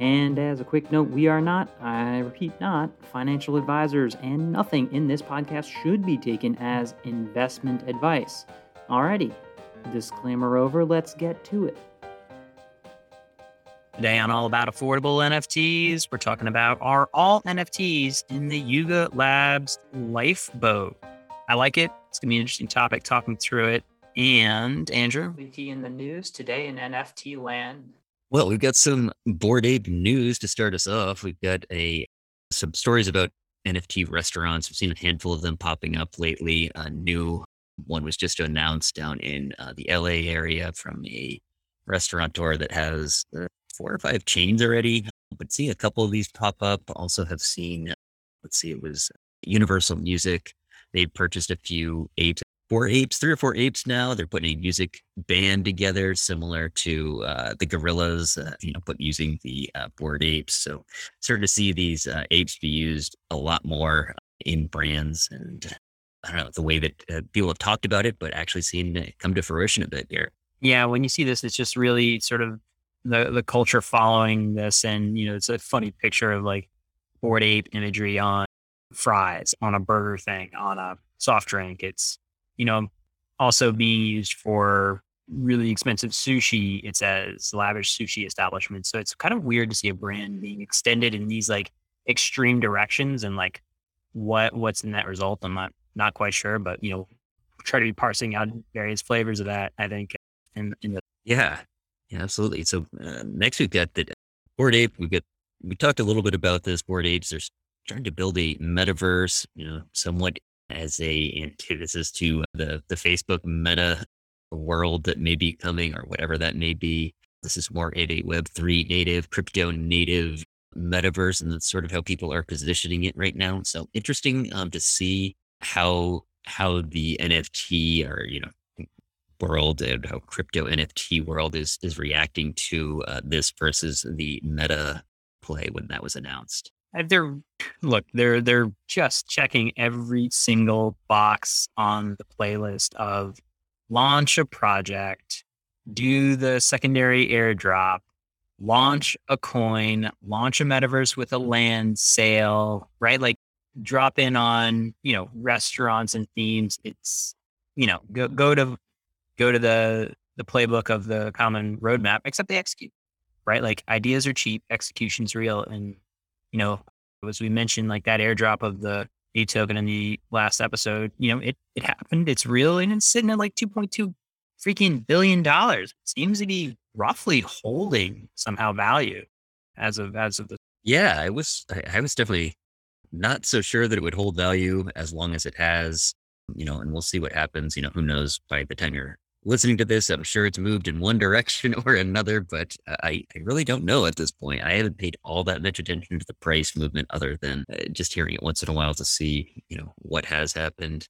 And as a quick note, we are not, I repeat, not financial advisors, and nothing in this podcast should be taken as investment advice. Alrighty, disclaimer over, let's get to it. Today on All About Affordable NFTs, we're talking about are all NFTs in the Yuga Labs lifeboat. I like it. It's going to be an interesting topic talking through it. And Andrew, in the news today in NFT land, well, we've got some Bored Ape news to start us off. We've got a some stories about NFT restaurants. We've seen a handful of them popping up lately. A new one was just announced down in uh, the LA area from a restaurateur that has uh, four or five chains already. But see a couple of these pop up. Also have seen, let's see, it was Universal Music. They purchased a few apes four apes, three or four apes now. They're putting a music band together, similar to uh, the Gorillaz, uh, you know, put using the uh, Bored Apes. So starting to see these uh, apes be used a lot more in brands, and I don't know the way that uh, people have talked about it, but actually seeing it come to fruition a bit here. Yeah, when you see this, it's just really sort of the the culture following this, and you know, it's a funny picture of like Bored Ape imagery on fries, on a burger thing, on a soft drink. It's you know, also being used for really expensive sushi. It says lavish sushi establishment. So it's kind of weird to see a brand being extended in these like extreme directions and like what what's the net result. I'm not not quite sure, but you know, try to be parsing out various flavors of that. I think in, in the yeah, yeah, absolutely. So uh, next we've got the Bored Ape. We get we talked a little bit about this Bored Apes. They're trying to build a metaverse, you know, somewhat as a antithesis to the the Facebook meta world that may be coming or whatever that may be. This is more a Web three native, crypto native metaverse, and that's sort of how people are positioning it right now. So interesting um, to see how how the NFT or you know world and how crypto NFT world is is reacting to uh, this versus the meta play when that was announced. Uh, they're look, they're they're just checking every single box on the playlist of launch a project, do the secondary airdrop, launch a coin, launch a metaverse with a land sale, right? Like drop in on, you know, restaurants and themes. It's, you know, go go to go to the the playbook of the common roadmap, except they execute, right? Like ideas are cheap, execution's real. And you know, as we mentioned, like that airdrop of the E token in the last episode, you know, it, it happened. It's real and it's sitting at like 2.2 freaking billion dollars. Seems to be roughly holding somehow value as of, as of the. Yeah, I was, I was definitely not so sure that it would hold value as long as it has, you know, and we'll see what happens. You know, who knows by the time you're listening to this, I'm sure it's moved in one direction or another, but I, I really don't know at this point. I haven't paid all that much attention to the price movement other than uh, just hearing it once in a while to see, you know, what has happened.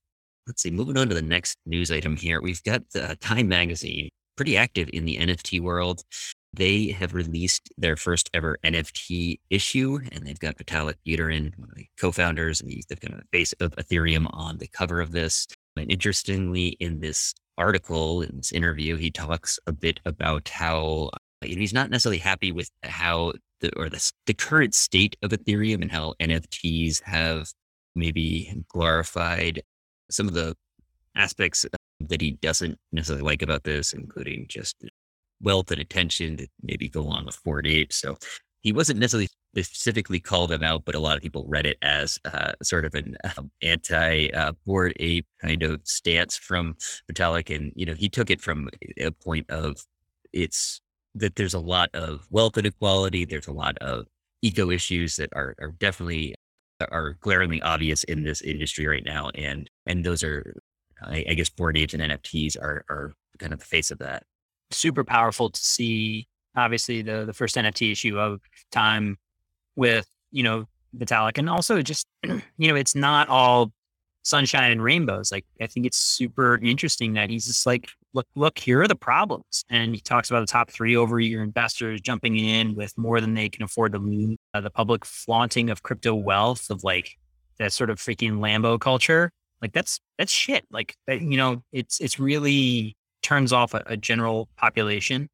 Let's see, moving on to the next news item here. We've got uh, Time Magazine, pretty active in the NFT world. They have released their first ever NFT issue, and they've got Vitalik Buterin, one of the co-founders, and he's the kind of face of Ethereum on the cover of this. And interestingly, in this article, in this interview, he talks a bit about how uh, he's not necessarily happy with how the or the, the current state of Ethereum and how NFTs have maybe glorified some of the aspects that he doesn't necessarily like about this, including just wealth and attention that maybe go along with Bored Ape. So he wasn't necessarily specifically called them out, but a lot of people read it as uh, sort of an um, anti uh, Bored Ape kind of stance from Vitalik. And, you know, he took it from a point of it's that there's a lot of wealth inequality. There's a lot of eco issues that are, are definitely are glaringly obvious in this industry right now. And, and those are, I, I guess, Bored Apes and NFTs are, are kind of the face of that. Super powerful to see obviously the the first NFT issue of time with you know, Vitalik. And also just, you know, it's not all sunshine and rainbows. Like I think it's super interesting that he's just like, look, look, here are the problems. And he talks about the top three over year investors jumping in with more than they can afford to lose. Uh, the public flaunting of crypto wealth of like that sort of freaking Lambo culture. Like that's that's shit. Like you know, it's it's really turns off a, a general population,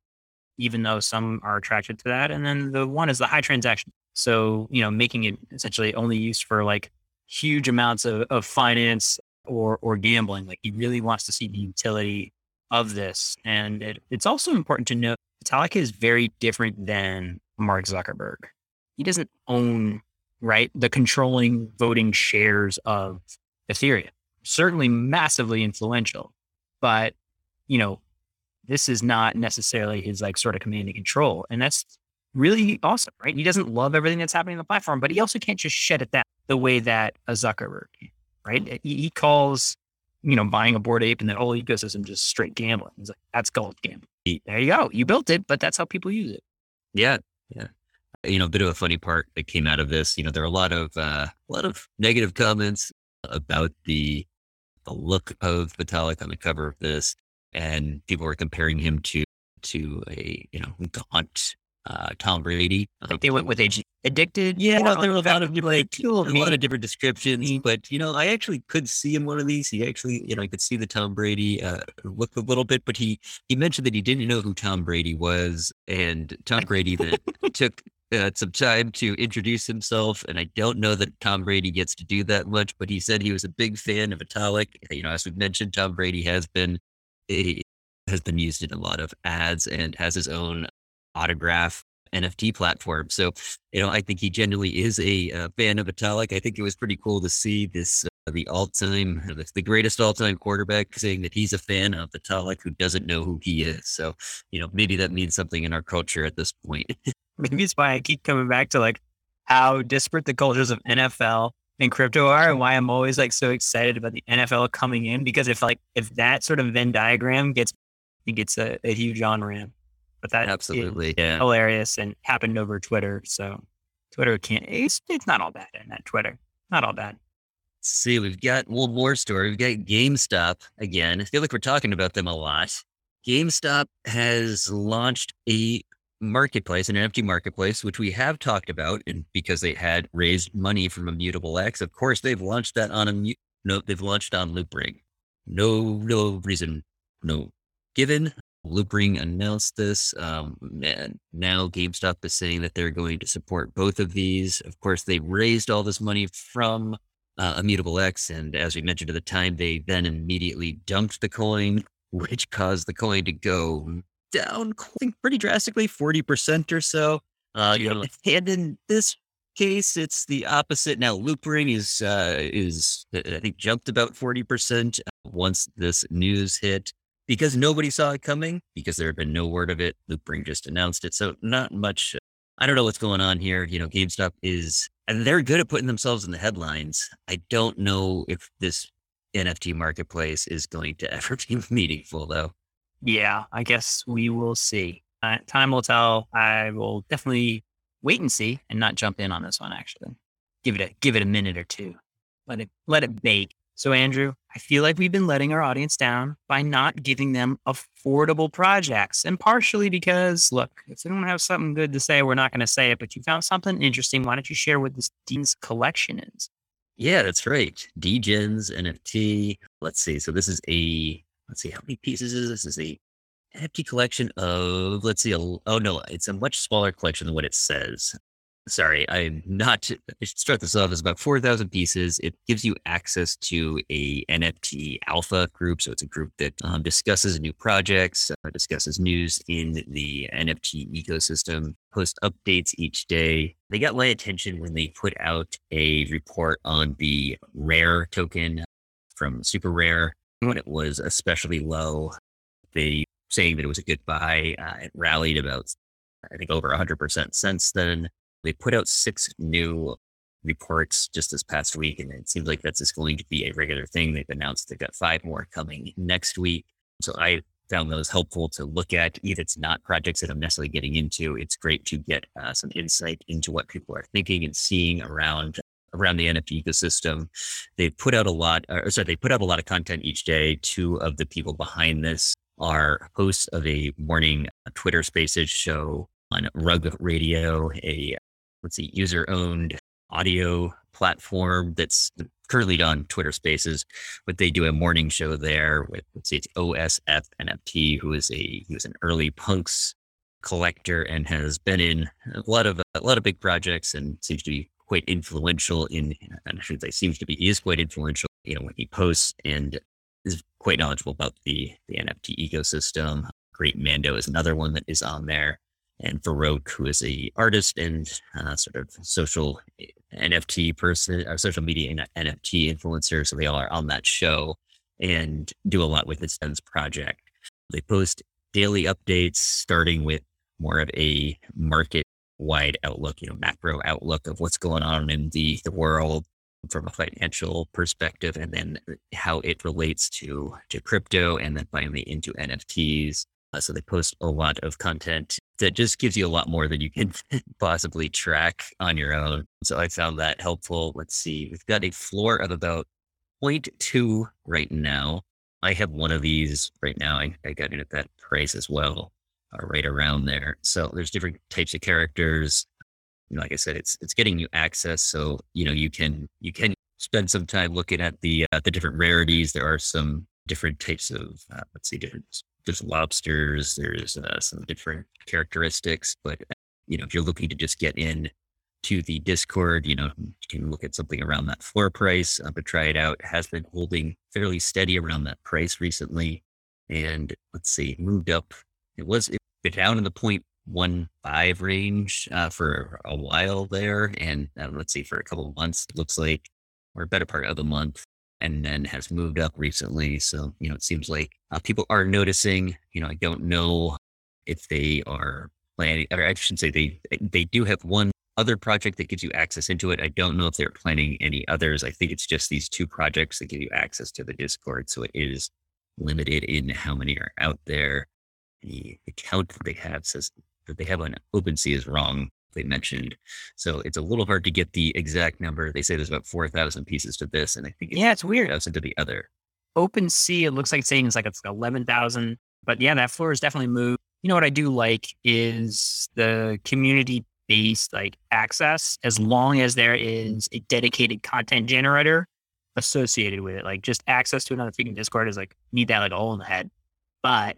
even though some are attracted to that. And then the one is the high transaction. So, you know, making it essentially only used for like huge amounts of, of finance or or gambling. Like he really wants to see the utility of this. And it, it's also important to note Vitalik is very different than Mark Zuckerberg. He doesn't own, right, the controlling voting shares of Ethereum. Certainly massively influential, but you know, this is not necessarily his like sort of command and control. And that's really awesome, right? He doesn't love everything that's happening on the platform, but he also can't just shut it down the way that a Zuckerberg, right? Mm. He, he calls, you know, buying a Bored Ape and that whole ecosystem just straight gambling. He's like, that's gold gambling. There you go. You built it, but that's how people use it. Yeah. Yeah. Uh, you know, a bit of a funny part that came out of this, you know, there are a lot of, uh, a lot of negative comments about the, the look of Vitalik on the cover of this and people were comparing him to to a you know gaunt uh, Tom Brady. I think they went with age addicted. Yeah, there were a lot of like a lot of different descriptions, but you know, I actually could see in one of these. He actually, you know, I could see the Tom Brady uh, look a little bit, but he he mentioned that he didn't know who Tom Brady was, and Tom Brady then took uh, some time to introduce himself. And I don't know that Tom Brady gets to do that much, but he said he was a big fan of Vitalik. You know, as we've mentioned, Tom Brady has been has been used in a lot of ads and has his own autograph NFT platform. So, you know, I think he genuinely is a, a fan of Vitalik. I think it was pretty cool to see this, uh, the all time, the greatest all time quarterback saying that he's a fan of Vitalik who doesn't know who he is. So, you know, maybe that means something in our culture at this point. maybe it's why I keep coming back to like how disparate the cultures of NFL and crypto are and why I'm always like so excited about the NFL coming in because if like if that sort of Venn diagram gets it gets a, a huge on ramp. But that absolutely yeah. hilarious and happened over Twitter. So Twitter can't it's, it's not all bad in that Twitter. Not all bad. see, we've got one more story. We've got GameStop again. I feel like we're talking about them a lot. GameStop has launched a marketplace, an NFT marketplace, which we have talked about, and because they had raised money from Immutable X, of course they've launched that on a no, they've launched on Loopring. No, no reason, no given. Loopring announced this. Um, now GameStop is saying that they're going to support both of these. Of course, they raised all this money from uh, Immutable X, and as we mentioned at the time, they then immediately dumped the coin, which caused the coin to go down pretty drastically, 40% or so. Uh, you know, and in this case, it's the opposite. Now, Loopring is, uh, is, I think, jumped about 40% once this news hit because nobody saw it coming, because there had been no word of it. Loopring just announced it. So, not much. Uh, I don't know what's going on here. You know, GameStop is, and they're good at putting themselves in the headlines. I don't know if this NFT marketplace is going to ever be meaningful, though. Yeah, I guess we will see. Uh, time will tell. I will definitely wait and see and not jump in on this one. Actually, give it a give it a minute or two. Let it let it bake. So Andrew, I feel like we've been letting our audience down by not giving them affordable projects, and partially because look, if they don't have something good to say, we're not going to say it. But you found something interesting. Why don't you share what this Degens collection is? Yeah, that's right. Degens NFT. Let's see. So this is a let's see, how many pieces is this? this is a NFT collection of, let's see, a, oh no, it's a much smaller collection than what it says. Sorry, I'm not, I should start this off as about 4,000 pieces. It gives you access to a NFT alpha group. So it's a group that um, discusses new projects, uh, discusses news in the NFT ecosystem, post updates each day. They got my attention when they put out a report on the rare token from SuperRare when it was especially low. They saying that it was a good buy. Uh, it rallied about, I think, over 100% since then. They put out six new reports just this past week, and it seems like that's just going to be a regular thing. They've announced they've got five more coming next week. So I found those helpful to look at. If it's not projects that I'm necessarily getting into, it's great to get uh, some insight into what people are thinking and seeing around around the NFT ecosystem. They put out a lot, or sorry, they put out a lot of content each day. Two of the people behind this are hosts of a morning uh, Twitter Spaces show on Rug Radio, a let's see, user owned audio platform that's currently on Twitter Spaces, but they do a morning show there with let's see, it's OSF NFT, who is a he was an early punks collector and has been in a lot of a lot of big projects and seems to be quite influential in and I should say seems to be is quite influential, you know, when he posts and is quite knowledgeable about the the NFT ecosystem. Great Mando is another one that is on there and Farouk, who is a artist and uh, sort of social eh, NFT person or social media NFT influencer. So they all are on that show and do a lot with its Ends project. They post daily updates, starting with more of a market wide outlook, you know, macro outlook of what's going on in the, the world from a financial perspective, and then how it relates to to crypto, and then finally into NFTs. Uh, so they post a lot of content that just gives you a lot more than you can possibly track on your own. So I found that helpful. Let's see, we've got a floor of about 0.2 right now. I have one of these right now. I, I got it at that price as well, uh, right around there. So there's different types of characters. You know, like I said, it's it's getting you access, so you know you can you can spend some time looking at the uh, the different rarities. There are some different types of uh, let's see, different there's lobsters, there's uh, some different characteristics. But you know, if you're looking to just get in to the Discord, you know, you can look at something around that floor price, uh, but try it out. Has been holding fairly steady around that price recently, and let's see, moved up. It was it down in the point one five range uh, for a while there, and uh, let's see, for a couple of months, it looks like, or a better part of the month and then has moved up recently. So, you know, it seems like uh, people are noticing, you know, I don't know if they are planning, or I shouldn't say they, they do have one other project that gives you access into it. I don't know if they're planning any others. I think it's just these two projects that give you access to the Discord. So it is limited in how many are out there. The account that they have says that they have on OpenSea is wrong they mentioned. So it's a little hard to get the exact number. They say there's about 4,000 pieces to this. And I think it's yeah, it's weird. 4,000 to the other. Open OpenSea, it looks like it's saying it's like it's 11,000. But yeah, that floor is definitely moved. You know what I do like is the community based like access, as long as there is a dedicated content generator associated with it. Like just access to another freaking Discord is like need that like all in the head. But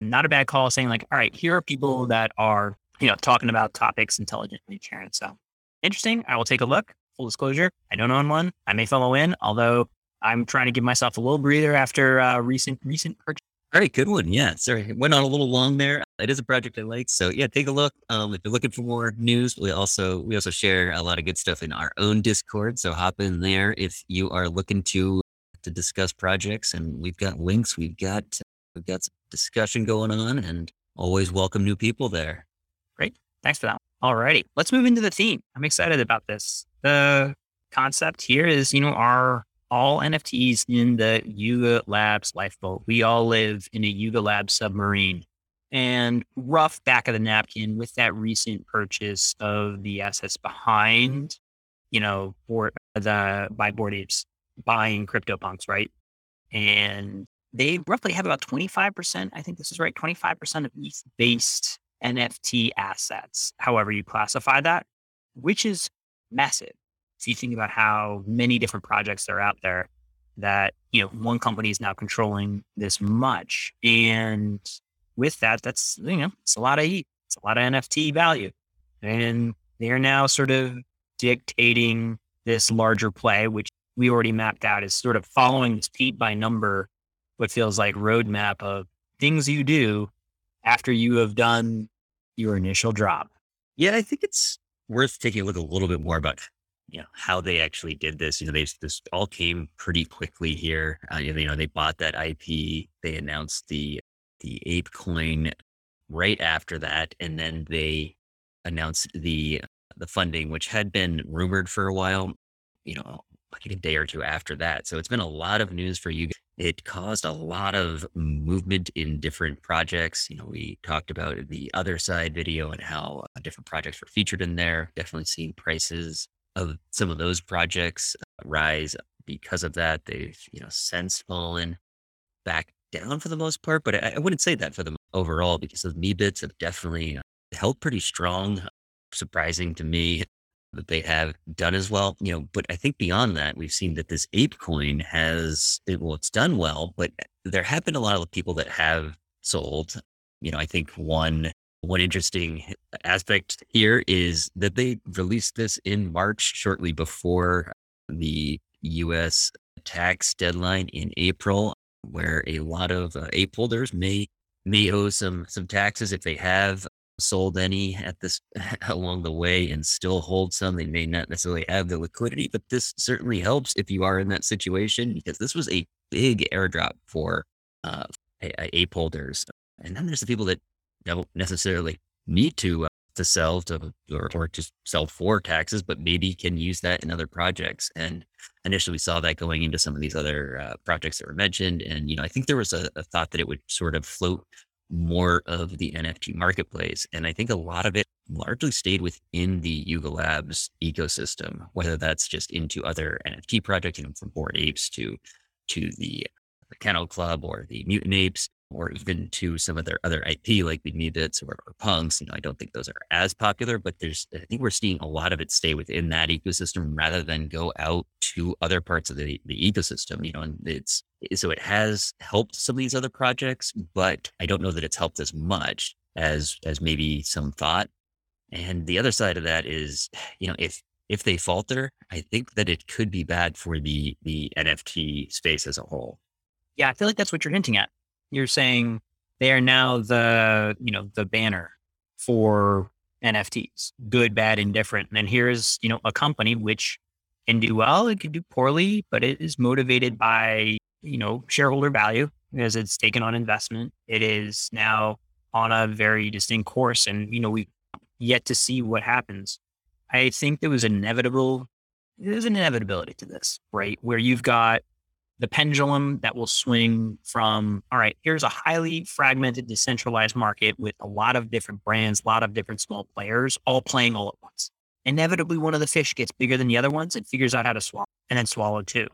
not a bad call saying like, all right, here are people that are you know, talking about topics intelligently, Sharon. So interesting. I will take a look. Full disclosure, I don't own one. I may follow in, although I'm trying to give myself a little breather after uh, recent recent purchase. All right, good one. Yeah, sorry, went on a little long there. It is a project I like, so yeah, take a look. Um, if you're looking for more news, we also we also share a lot of good stuff in our own Discord. So hop in there if you are looking to to discuss projects, and we've got links. We've got we've got some discussion going on, and always welcome new people there. Thanks for that. Alrighty, let's move into the theme. I'm excited about this. The concept here is, you know, are all NFTs in the Yuga Labs lifeboat. We all live in a Yuga Labs submarine. And rough back of the napkin with that recent purchase of the assets behind, you know, for the by Bored Apes buying CryptoPunks, right? And they roughly have about 25%, I think this is right, 25% of ETH based NFT assets, however you classify that, which is massive. So you think about how many different projects are out there that, you know, one company is now controlling this much. And with that, that's, you know, it's a lot of heat. it's a lot of NFT value. And they're now sort of dictating this larger play, which we already mapped out as sort of following this feet by number, what feels like roadmap of things you do after you have done your initial drop. Yeah, I think it's worth taking a look a little bit more about you know how they actually did this. You know, they this all came pretty quickly here. Uh, you know, they bought that IP. They announced the the ape coin right after that, and then they announced the the funding, which had been rumored for a while. You know, like a day or two after that. So it's been a lot of news for you. It caused a lot of movement in different projects. You know, we talked about the other side video and how uh, different projects were featured in there. Definitely seeing prices of some of those projects uh, rise because of that. They've, you know, since fallen back down for the most part, but I, I wouldn't say that for them overall because the Meebits have definitely uh, held pretty strong. Surprising to me that they have done as well, you know, but I think beyond that, we've seen that this ape coin has, it, well, it's done well, but there have been a lot of people that have sold. You know, I think one, one interesting aspect here is that they released this in March, shortly before the US tax deadline in April where a lot of uh, ape holders may may owe some some taxes if they have sold any at this along the way and still hold some. They may not necessarily have the liquidity, but this certainly helps if you are in that situation because this was a big airdrop for uh, ape holders. And then there's the people that don't necessarily need to uh, to sell to or, or to sell for taxes, but maybe can use that in other projects. And initially we saw that going into some of these other uh, projects that were mentioned. And, you know, I think there was a, a, thought that it would sort of float more of the NFT marketplace. And I think a lot of it largely stayed within the Yuga Labs ecosystem, whether that's just into other NFT projects, you know, from Bored Apes to to the Kennel Club or the Mutant Apes or even to some of their other IP like the Meebits or, or Punks. You know, I don't think those are as popular, but there's I think we're seeing a lot of it stay within that ecosystem rather than go out to other parts of the, the ecosystem. You know, and it's so it has helped some of these other projects, but I don't know that it's helped as much as as maybe some thought. And the other side of that is, you know, if if they falter, I think that it could be bad for the the NFT space as a whole. Yeah, I feel like that's what you're hinting at you're saying they are now the, you know, the banner for NFTs, good, bad, indifferent. And here's, you know, a company which can do well, it can do poorly, but it is motivated by, you know, shareholder value because it's taken on investment. It is now on a very distinct course. And, you know, we yet to see what happens. I think there was inevitable, there's an inevitability to this, right? Where you've got the pendulum that will swing from, all right, here's a highly fragmented, decentralized market with a lot of different brands, a lot of different small players, all playing all at once. Inevitably, one of the fish gets bigger than the other ones. and figures out how to swallow and then swallow two,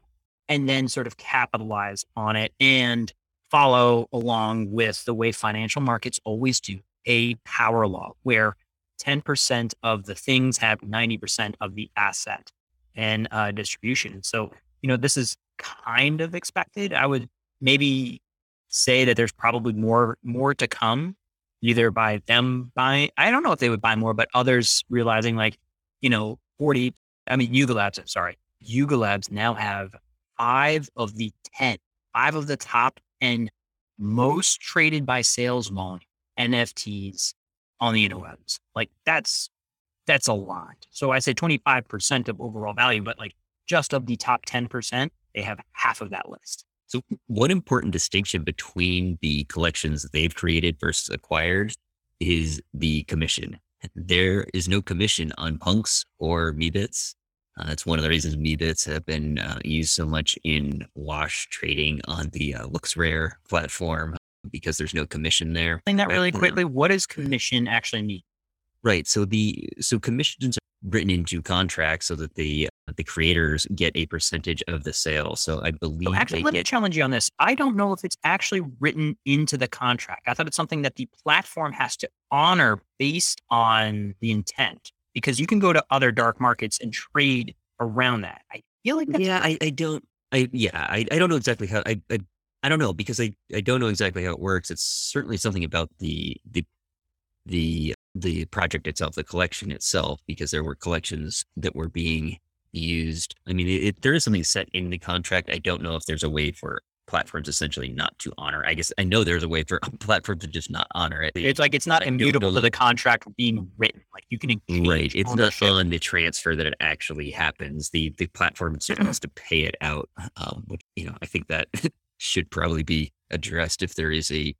and then sort of capitalize on it and follow along with the way financial markets always do a power law where 10% of the things have 90% of the asset and uh, distribution. So, you know, this is kind of expected. I would maybe say that there's probably more more to come, either by them buying. I don't know if they would buy more, but others realizing like, you know, 40. I mean, Yuga Labs. Sorry, Yuga Labs now have five of the ten, five of the top and most traded by sales volume NFTs on the interwebs. Like that's that's a lot. So I say 25% of overall value, but like just of the top 10%, they have half of that list. So, one important distinction between the collections they've created versus acquired is the commission. There is no commission on punks or Meebits. Uh, that's one of the reasons Meebits have been uh, used so much in wash trading on the uh, LooksRare platform because there's no commission there. Explain that really quickly. What does commission actually mean? Right. So the so commissions are written into contracts so that the the creators get a percentage of the sale. So I believe. So actually, let get... me challenge you on this. I don't know if it's actually written into the contract. I thought it's something that the platform has to honor based on the intent, because you can go to other dark markets and trade around that. I feel like yeah, I, I don't. I yeah, I, I don't know exactly how I, I I don't know because I I don't know exactly how it works. It's certainly something about the the the the project itself, the collection itself, because there were collections that were being used. I mean, it, there is something set in the contract. I don't know if there's a way for platforms essentially not to honor. I guess I know there's a way for platforms to just not honor it. It's like it's not I immutable to the contract being written. Like you can right. It's ownership. not on the transfer that it actually happens. The the platform has to pay it out. Um, which you know, I think that should probably be addressed if there is a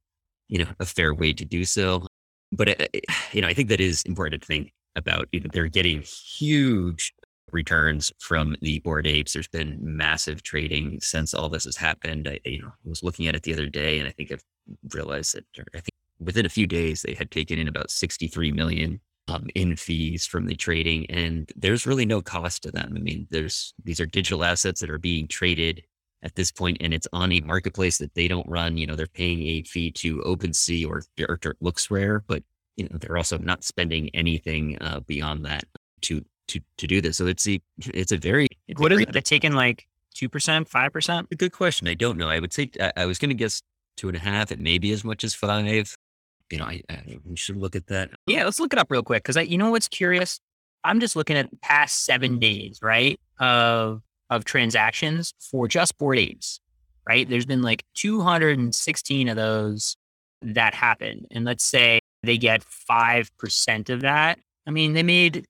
you know a fair way to do so. But it, uh, you know, I think that is important to think about. You know, they're getting huge returns from the Bored Apes. There's been massive trading since all this has happened. I, you know, was looking at it the other day, and I think I've realized that I think within a few days they had taken in about 63 million um, in fees from the trading, and there's really no cost to them. I mean, there's these are digital assets that are being traded at this point, and it's on a marketplace that they don't run. You know, they're paying a fee to OpenSea or, or LooksRare, but you know they're also not spending anything uh, beyond that to to to do this. So it's a it's a very it's what a is it? They're taking like two percent, five percent. Good question. I don't know. I would say I, I was going to guess two and a half. It may be as much as five. You know, I, I we should look at that. Yeah, let's look it up real quick because I, you know, what's curious. I'm just looking at the past seven days, right, of of transactions for just Bored Apes, right? There's been like 216 of those that happened, and let's say they get five percent of that. I mean, they made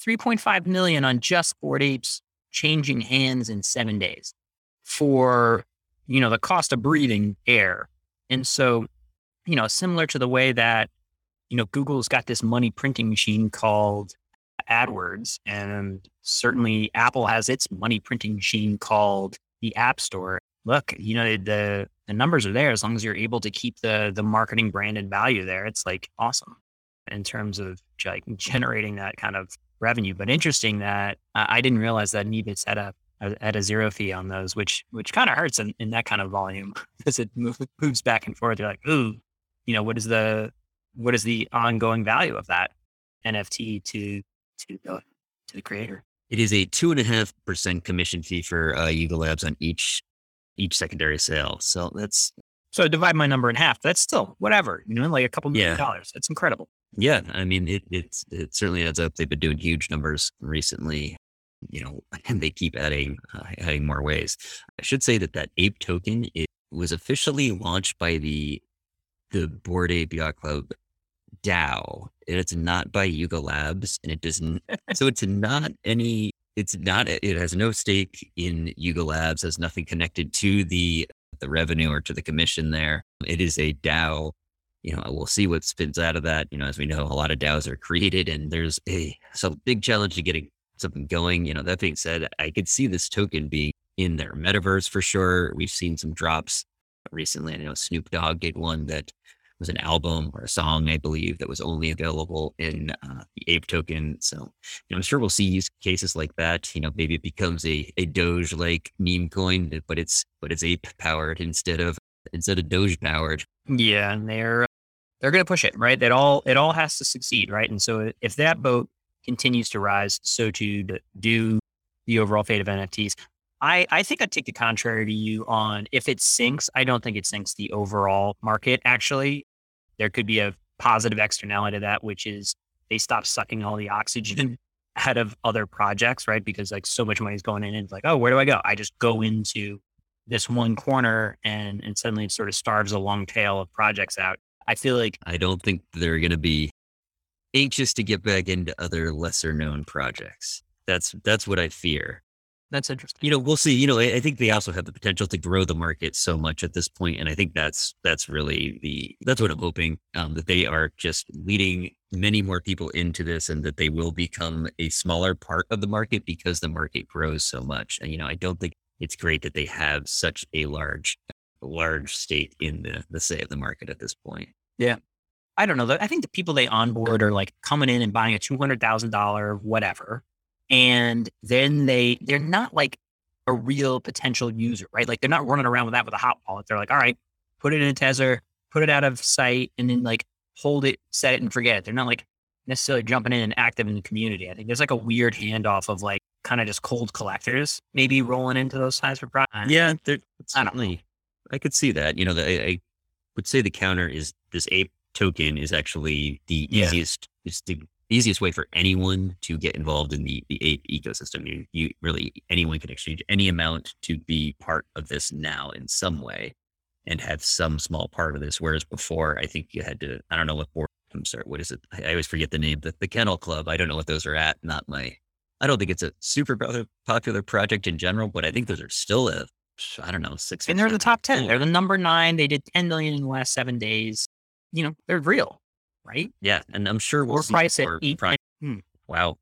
3.5 million on just Bored Apes changing hands in seven days for you know the cost of breathing air. And so you know similar to the way that you know google's got this money printing machine called adwords and certainly apple has its money printing machine called the app store. Look you know the the numbers are there as long as you're able to keep the the marketing branded value there. It's like awesome in terms of like generating that kind of revenue. But interesting that uh, I didn't realize that Meebit's had a, at a zero fee on those, which which kind of hurts in, in that kind of volume because it moves back and forth. You're like, ooh, you know, what is the what is the ongoing value of that NFT to to the to the creator? It is a two and a half percent commission fee for uh, Yuga Labs on each each secondary sale. So that's so divide my number in half. That's still whatever, you know, like a couple million yeah. dollars. That's incredible. Yeah, I mean, it it's it certainly adds up. They've been doing huge numbers recently, you know, and they keep adding uh, adding more ways. I should say that that ape token it was officially launched by the the Bored Ape Yacht Club DAO, and it's not by Yuga Labs, and it doesn't. so it's not any. It's not. It has no stake in Yuga Labs. Has nothing connected to the the revenue or to the commission there. It is a DAO you know, we'll see what spins out of that. You know, as we know, a lot of DAOs are created and there's a so big challenge to getting something going. You know, that being said, I could see this token being in their metaverse for sure. We've seen some drops recently. I know Snoop Dogg did one that was an album or a song, I believe, that was only available in uh, the Ape token. So, you know, I'm sure we'll see use cases like that. You know, maybe it becomes a, a Doge like meme coin, but it's but it's ape powered instead of instead of Doge powered. Yeah, and they're they're going to push it, right? It all it all has to succeed, right? And so if that boat continues to rise, so to do the overall fate of NFTs. I, I think I'd take the contrary to you on if it sinks, I don't think it sinks the overall market. Actually, there could be a positive externality to that, which is they stop sucking all the oxygen mm. out of other projects, right? Because like so much money is going in and it's like, oh, where do I go? I just go into this one corner and and suddenly it sort of starves a long tail of projects out. I feel like I don't think they're going to be anxious to get back into other lesser known projects. That's that's what I fear. That's interesting. You know, we'll see. You know, I, I, think they also have the potential to grow the market so much at this point, and I think that's that's really the that's what I'm hoping um, that they are just leading many more people into this, and that they will become a smaller part of the market because the market grows so much. And you know, I don't think it's great that they have such a large large stake in the the say of the market at this point. Yeah. I don't know. I think the people they onboard are like coming in and buying a two hundred thousand dollar whatever, and then they they're not like a real potential user, right? Like they're not running around with that with a hot wallet. They're like, all right, put it in a Tether, put it out of sight, and then like hold it, set it, and forget it. They're not like necessarily jumping in and active in the community. I think there's like a weird handoff of like kind of just cold collectors maybe rolling into those types of products. Yeah, they're certainly I could see that. You know, the, I, would say the counter is this ape token is actually the yeah. easiest. It's the easiest way for anyone to get involved in the, the ape ecosystem. You, you really anyone can exchange any amount to be part of this now in some way, and have some small part of this. Whereas before, I think you had to. I don't know what board. I'm sorry. What is it? I always forget the name. The, the Kennel Club. I don't know what those are at. Not my. I don't think it's a super popular project in general, but I think those are still a I don't know, six. And they're the top 10. They're the number nine. They did 10 million in the last seven days. You know, they're real, right? Yeah. And I'm sure we'll or price at eight. Hmm. Wow.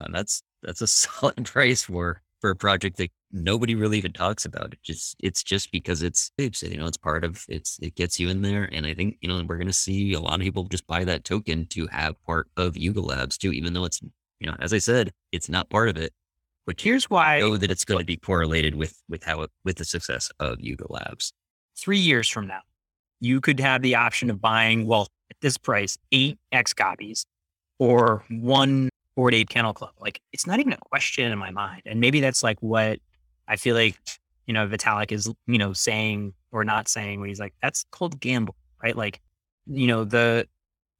And that's, that's a solid price for for a project that nobody really even talks about. It just it's just because it's it's you know it's part of it's it gets you in there, and I think you know we're gonna see a lot of people just buy that token to have part of Yuga Labs too, even though it's you know as I said it's not part of it. But here's why I know that it's going to be correlated with with how it, with the success of Yuga Labs. Three years from now, you could have the option of buying well at this price eight X copies or one Bored Ape Kennel Club. Like it's not even a question in my mind. And maybe that's like what I feel like, you know, Vitalik is, you know, saying or not saying when he's like, that's called gamble, right? Like, you know, the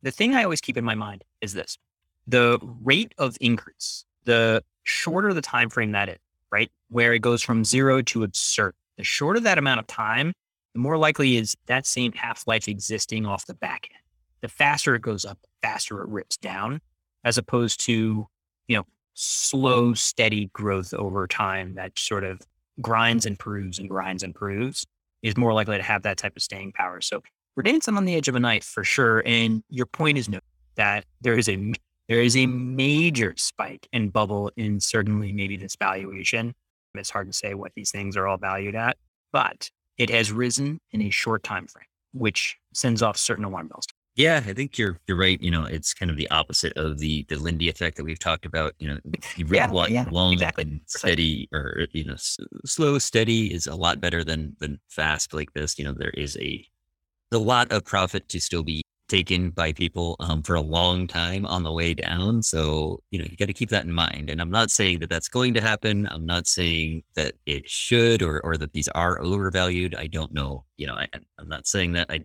the thing I always keep in my mind is this. The rate of increase, the shorter the time frame that is, right? Where it goes from zero to absurd. The shorter that amount of time, the more likely is that same half life existing off the back end. The faster it goes up, the faster it rips down as opposed to, you know, slow, steady growth over time that sort of grinds and proves and grinds and proves is more likely to have that type of staying power. So we're dancing on the edge of a knife for sure. And your point is no, that there is a there is a major spike and bubble in certainly maybe this valuation. It's hard to say what these things are all valued at, but it has risen in a short time frame, which sends off certain alarm bells. Yeah, I think you're you're right. You know, it's kind of the opposite of the the Lindy effect that we've talked about. You know, you really yeah, want yeah, long exactly. and steady, or you know, s- slow steady is a lot better than than fast like this. You know, there is a a lot of profit to still be taken by people um, for a long time on the way down. So you know, you got to keep that in mind. And I'm not saying that that's going to happen. I'm not saying that it should or or that these are overvalued. I don't know. You know, I, I'm not saying that. I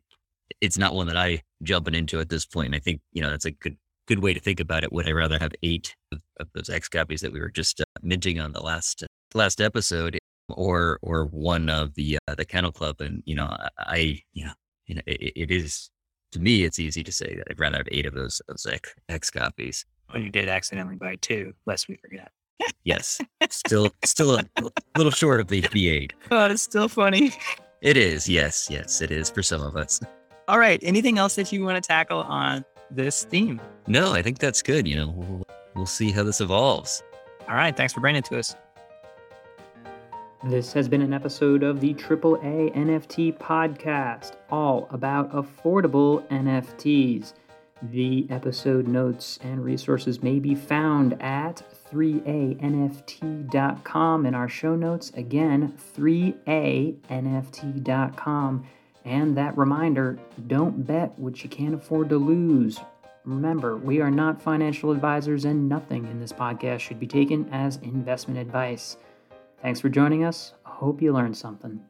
it's not one that I jumping into at this point. I think you know that's a good good way to think about it. Would I rather have eight of, of those X copies that we were just uh, minting on the last last episode, or or one of the uh, the Kennel Club? And you know, I you know, you know it, it is to me, it's easy to say that I'd rather have eight of those those X, X copies. When you did accidentally buy two, lest we forget. Yes, still still a little short of the, the eight. Oh, it's still funny. It is, yes, yes, it is for some of us. All right. Anything else that you want to tackle on this theme? No, I think that's good. You know, we'll, we'll see how this evolves. All right. Thanks for bringing it to us. This has been an episode of the AAA NFT podcast, all about affordable NFTs. The episode notes and resources may be found at 3anft.com in our show notes. Again, 3anft.com. And that reminder don't bet what you can't afford to lose. Remember, we are not financial advisors, and nothing in this podcast should be taken as investment advice. Thanks for joining us. I Hope you learned something.